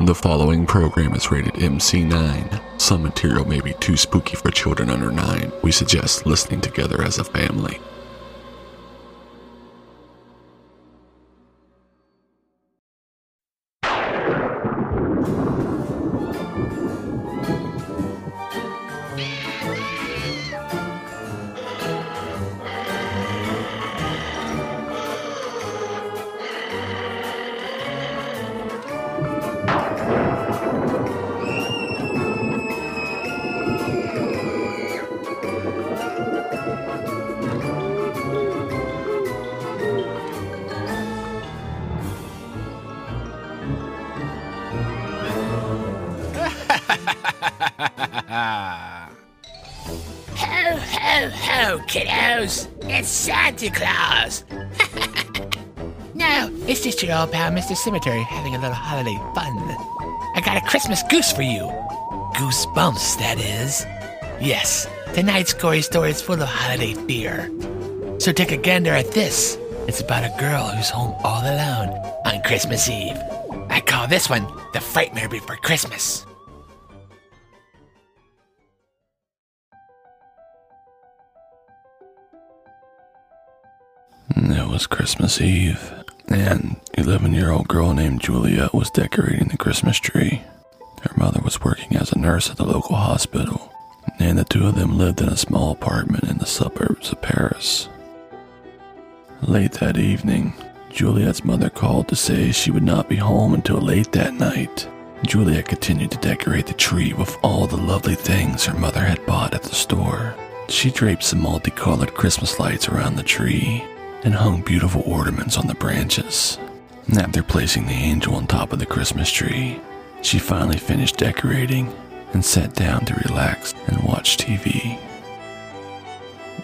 The following program is rated MC9. Some material may be too spooky for children under 9. We suggest listening together as a family. Ho, ho, ho, kiddos! It's Santa Claus! no, it's just your old pal, Mr. Cemetery, having a little holiday fun. I got a Christmas goose for you. Goosebumps, that is. Yes, tonight's gory story is full of holiday fear. So take a gander at this. It's about a girl who's home all alone on Christmas Eve. I call this one The Frightmare Before Christmas. It was Christmas Eve, and 11 year old girl named Juliet was decorating the Christmas tree. Her mother was working as a nurse at the local hospital, and the two of them lived in a small apartment in the suburbs of Paris. Late that evening, Juliet's mother called to say she would not be home until late that night. Juliet continued to decorate the tree with all the lovely things her mother had bought at the store. She draped some multicolored Christmas lights around the tree and hung beautiful ornaments on the branches. After placing the angel on top of the Christmas tree, she finally finished decorating and sat down to relax and watch TV.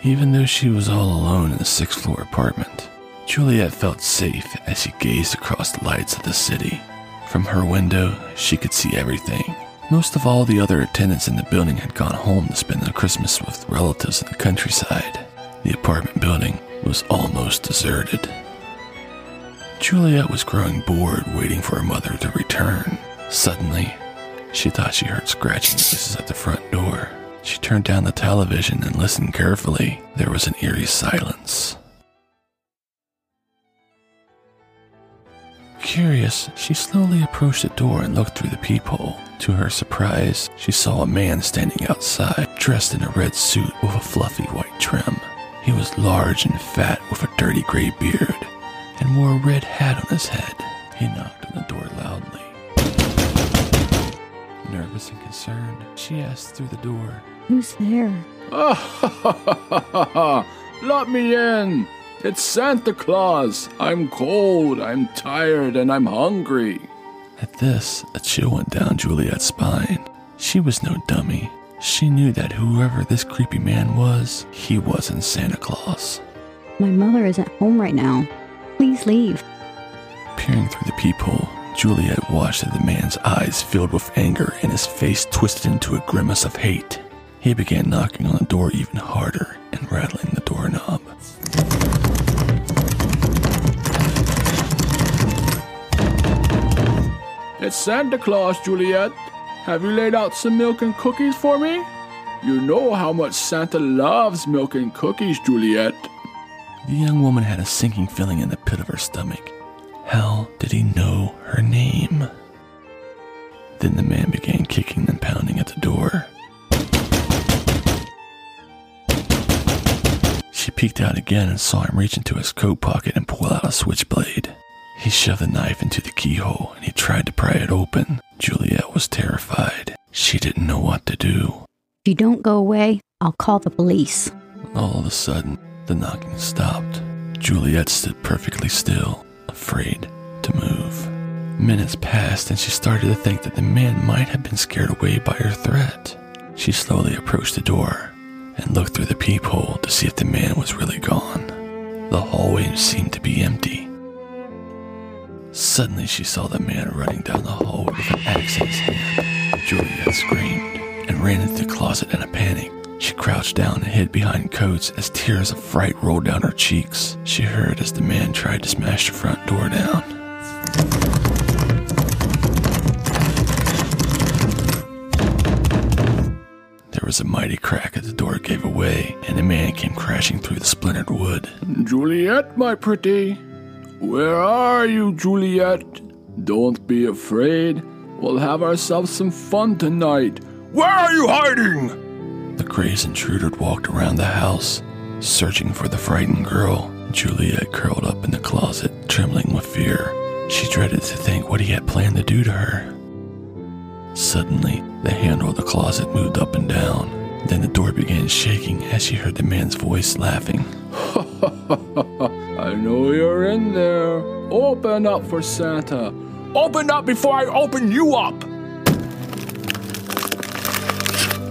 Even though she was all alone in the sixth floor apartment, Juliet felt safe as she gazed across the lights of the city. From her window, she could see everything. Most of all the other attendants in the building had gone home to spend the Christmas with relatives in the countryside. The apartment building was almost deserted. Juliet was growing bored waiting for her mother to return. Suddenly, she thought she heard scratching noises at the front door. She turned down the television and listened carefully. There was an eerie silence. Curious, she slowly approached the door and looked through the peephole. To her surprise, she saw a man standing outside, dressed in a red suit with a fluffy white trim. He was large and fat with a dirty gray beard and wore a red hat on his head. He knocked on the door loudly. Nervous and concerned, she asked through the door, Who's there? Let me in. It's Santa Claus. I'm cold, I'm tired, and I'm hungry. At this, a chill went down Juliet's spine. She was no dummy. She knew that whoever this creepy man was, he wasn't Santa Claus. My mother isn't home right now. Please leave. Peering through the peephole, Juliet watched as the man's eyes filled with anger and his face twisted into a grimace of hate. He began knocking on the door even harder and rattling the doorknob. It's Santa Claus, Juliet. Have you laid out some milk and cookies for me? You know how much Santa loves milk and cookies, Juliet. The young woman had a sinking feeling in the pit of her stomach. How did he know her name? Then the man began kicking and pounding at the door. She peeked out again and saw him reach into his coat pocket and pull out a switchblade. He shoved the knife into the keyhole and he tried to pry it open. Juliet was terrified. She didn't know what to do. If you don't go away, I'll call the police. All of a sudden, the knocking stopped. Juliet stood perfectly still, afraid to move. Minutes passed and she started to think that the man might have been scared away by her threat. She slowly approached the door and looked through the peephole to see if the man was really gone. The hallway seemed to be empty. Suddenly, she saw the man running down the hall with an axe in his hand. Juliet screamed and ran into the closet in a panic. She crouched down and hid behind coats as tears of fright rolled down her cheeks. She heard as the man tried to smash the front door down. There was a mighty crack as the door gave away, and the man came crashing through the splintered wood. Juliet, my pretty, where are you, Juliet? Don't be afraid. We'll have ourselves some fun tonight. Where are you hiding? The crazed intruder walked around the house, searching for the frightened girl. Juliet curled up in the closet, trembling with fear. She dreaded to think what he had planned to do to her. Suddenly, the handle of the closet moved up and down. Then the door began shaking as she heard the man's voice laughing. I know you're in there. Open up for Santa. Open up before I open you up.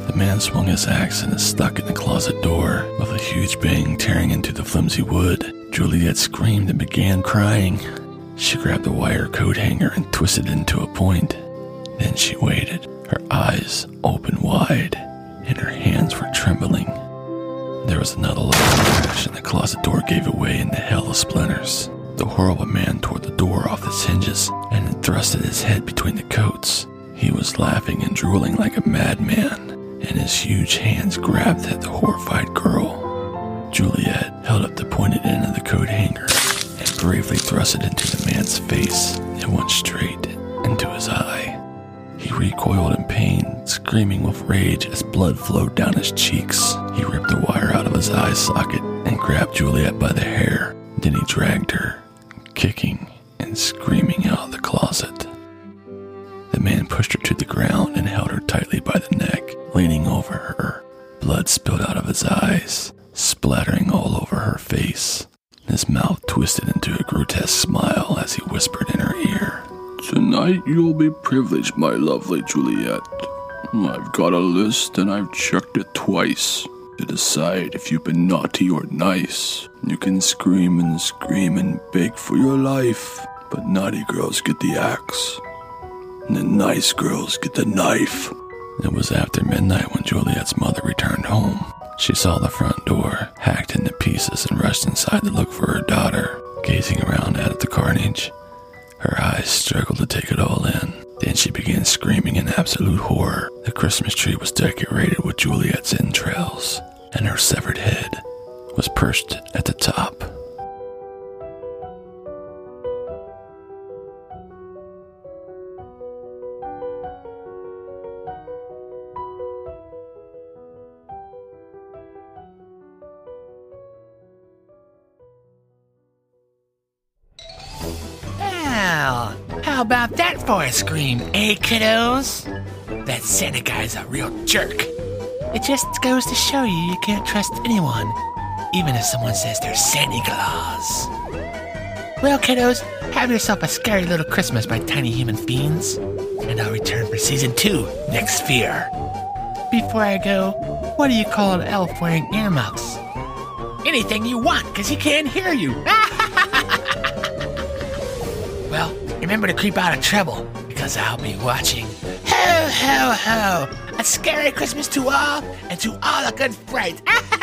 The man swung his axe and is stuck in the closet door with a huge bang tearing into the flimsy wood. Juliet screamed and began crying. She grabbed the wire coat hanger and twisted it into a point. Then she waited, her eyes open wide, and her hands were trembling. There was another loud crash, and the closet door gave away in the hail of splinters. The horrible man tore the door off its hinges and thrusted his head between the coats. He was laughing and drooling like a madman, and his huge hands grabbed at the horrified girl. Juliet held up the pointed end of the coat hanger and bravely thrust it into the man's face. It went straight into his eye. He recoiled in pain, screaming with rage as blood flowed down his cheeks. He ripped the wire out of his eye socket and grabbed Juliet by the hair. Then he dragged her, kicking and screaming out of the closet. The man pushed her to the ground and held her tightly by the neck, leaning over her. Blood spilled out of his eyes, splattering all over her face. His mouth twisted into a grotesque smile as he whispered in her ear. Tonight you'll be privileged, my lovely Juliet. I've got a list and I've checked it twice to decide if you've been naughty or nice. You can scream and scream and beg for your life, but naughty girls get the axe, and the nice girls get the knife. It was after midnight when Juliet's mother returned home. She saw the front door hacked into pieces and rushed inside to look for her daughter. Gazing around at the carnage, her eyes struggled to take it all in. Then she began screaming in absolute horror. The Christmas tree was decorated with Juliet's entrails, and her severed head was perched at the top. How about that for a scream, eh, kiddos? That Santa guy's a real jerk. It just goes to show you you can't trust anyone, even if someone says they're Santa Claus. Well, kiddos, have yourself a scary little Christmas, by tiny human fiends. And I'll return for season two next sphere. Before I go, what do you call an elf wearing earmuffs? Anything you want, because he can't hear you. Well, remember to keep out of trouble, because I'll be watching. Ho, ho, ho! A scary Christmas to all, and to all a good fright.